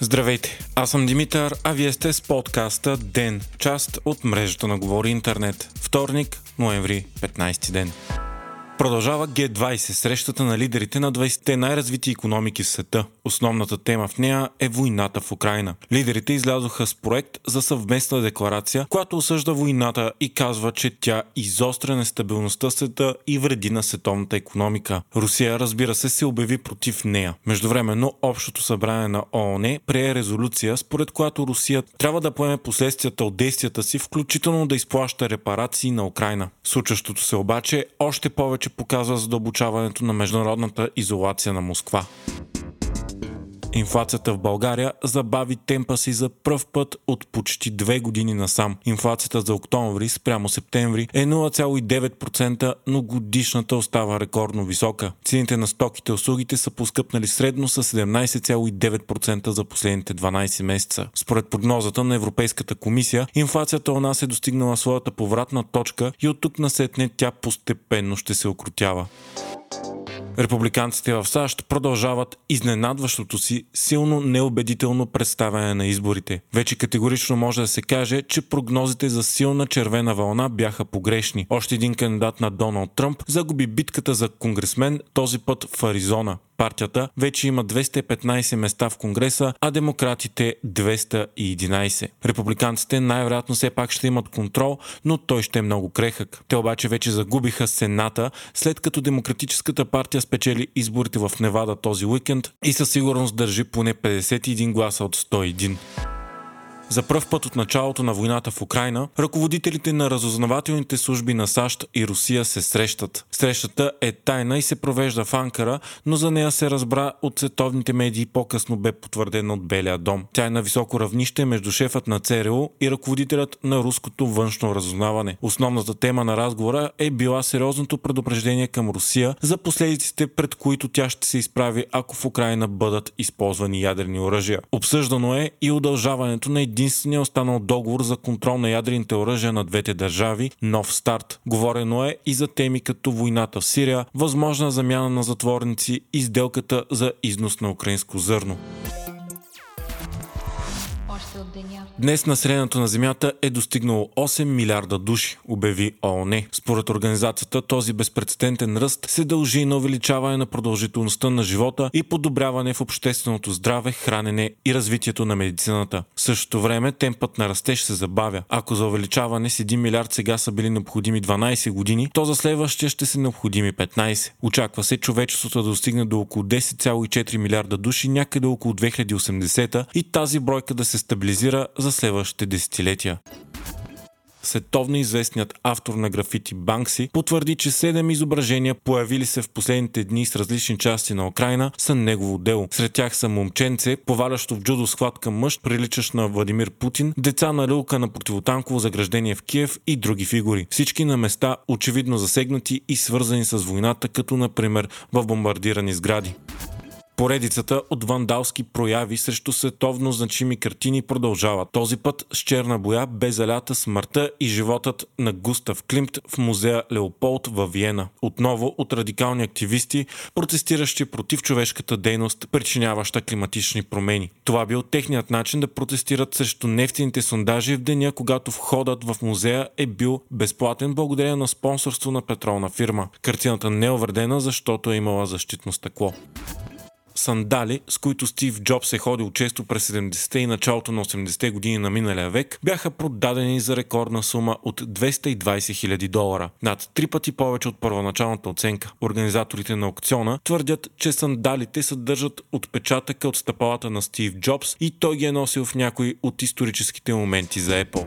Здравейте, аз съм Димитър, а вие сте с подкаста ДЕН, част от мрежата на Говори Интернет. Вторник, ноември, 15 ден. Продължава Г20, срещата на лидерите на 20-те най-развити економики в света. Основната тема в нея е войната в Украина. Лидерите излязоха с проект за съвместна декларация, която осъжда войната и казва, че тя изостря нестабилността света и вреди на световната економика. Русия, разбира се, се обяви против нея. Междувременно, Общото събрание на ООН прие резолюция, според която Русия трябва да поеме последствията от действията си, включително да изплаща репарации на Украина. Случващото се обаче още повече че показва задълбочаването на международната изолация на Москва. Инфлацията в България забави темпа си за пръв път от почти две години насам. Инфлацията за октомври спрямо септември е 0,9%, но годишната остава рекордно висока. Цените на стоките и услугите са поскъпнали средно с 17,9% за последните 12 месеца. Според прогнозата на Европейската комисия, инфлацията у нас е достигнала своята повратна точка и от тук насетне тя постепенно ще се окрутява. Републиканците в САЩ продължават изненадващото си силно неубедително представяне на изборите. Вече категорично може да се каже, че прогнозите за силна червена вълна бяха погрешни. Още един кандидат на Доналд Тръмп загуби битката за конгресмен, този път в Аризона. Партията вече има 215 места в Конгреса, а демократите 211. Републиканците най-вероятно все пак ще имат контрол, но той ще е много крехък. Те обаче вече загубиха Сената, след като Демократическата партия спечели изборите в Невада този уикенд и със сигурност държи поне 51 гласа от 101. За пръв път от началото на войната в Украина, ръководителите на разузнавателните служби на САЩ и Русия се срещат. Срещата е тайна и се провежда в Анкара, но за нея се разбра от световните медии по-късно бе потвърдена от Белия дом. Тя е на високо равнище между шефът на ЦРУ и ръководителят на руското външно разузнаване. Основната тема на разговора е била сериозното предупреждение към Русия за последиците, пред които тя ще се изправи, ако в Украина бъдат използвани ядрени оръжия. Обсъждано е и удължаването на единствения останал договор за контрол на ядрените оръжия на двете държави – нов старт. Говорено е и за теми като войната в Сирия, възможна замяна на затворници и сделката за износ на украинско зърно. Днес населението на Земята е достигнало 8 милиарда души, обяви ООН. Според организацията този безпредседентен ръст се дължи на увеличаване на продължителността на живота и подобряване в общественото здраве, хранене и развитието на медицината. В същото време темпът на растеж се забавя. Ако за увеличаване с 1 милиард сега са били необходими 12 години, то за следващия ще са необходими 15. Очаква се човечеството да достигне до около 10,4 милиарда души някъде около 2080 и тази бройка да се стабилизира за следващите десетилетия. Световно известният автор на графити Банкси потвърди, че 7 изображения, появили се в последните дни с различни части на Украина, са негово дело. Сред тях са момченце, повалящо в джудо схватка мъж, приличащ на Владимир Путин, деца на люлка на противотанково заграждение в Киев и други фигури. Всички на места очевидно засегнати и свързани с войната, като например в бомбардирани сгради. Поредицата от вандалски прояви срещу световно значими картини продължава. Този път с черна боя бе залята смъртта и животът на Густав Климт в музея Леополд във Виена. Отново от радикални активисти, протестиращи против човешката дейност, причиняваща климатични промени. Това бил техният начин да протестират срещу нефтените сондажи в деня, когато входът в музея е бил безплатен благодарение на спонсорство на петролна фирма. Картината не е увредена, защото е имала защитно стъкло сандали, с които Стив Джобс е ходил често през 70-те и началото на 80-те години на миналия век, бяха продадени за рекордна сума от 220 000 долара. Над три пъти повече от първоначалната оценка. Организаторите на аукциона твърдят, че сандалите съдържат отпечатъка от стъпалата на Стив Джобс и той ги е носил в някои от историческите моменти за Apple.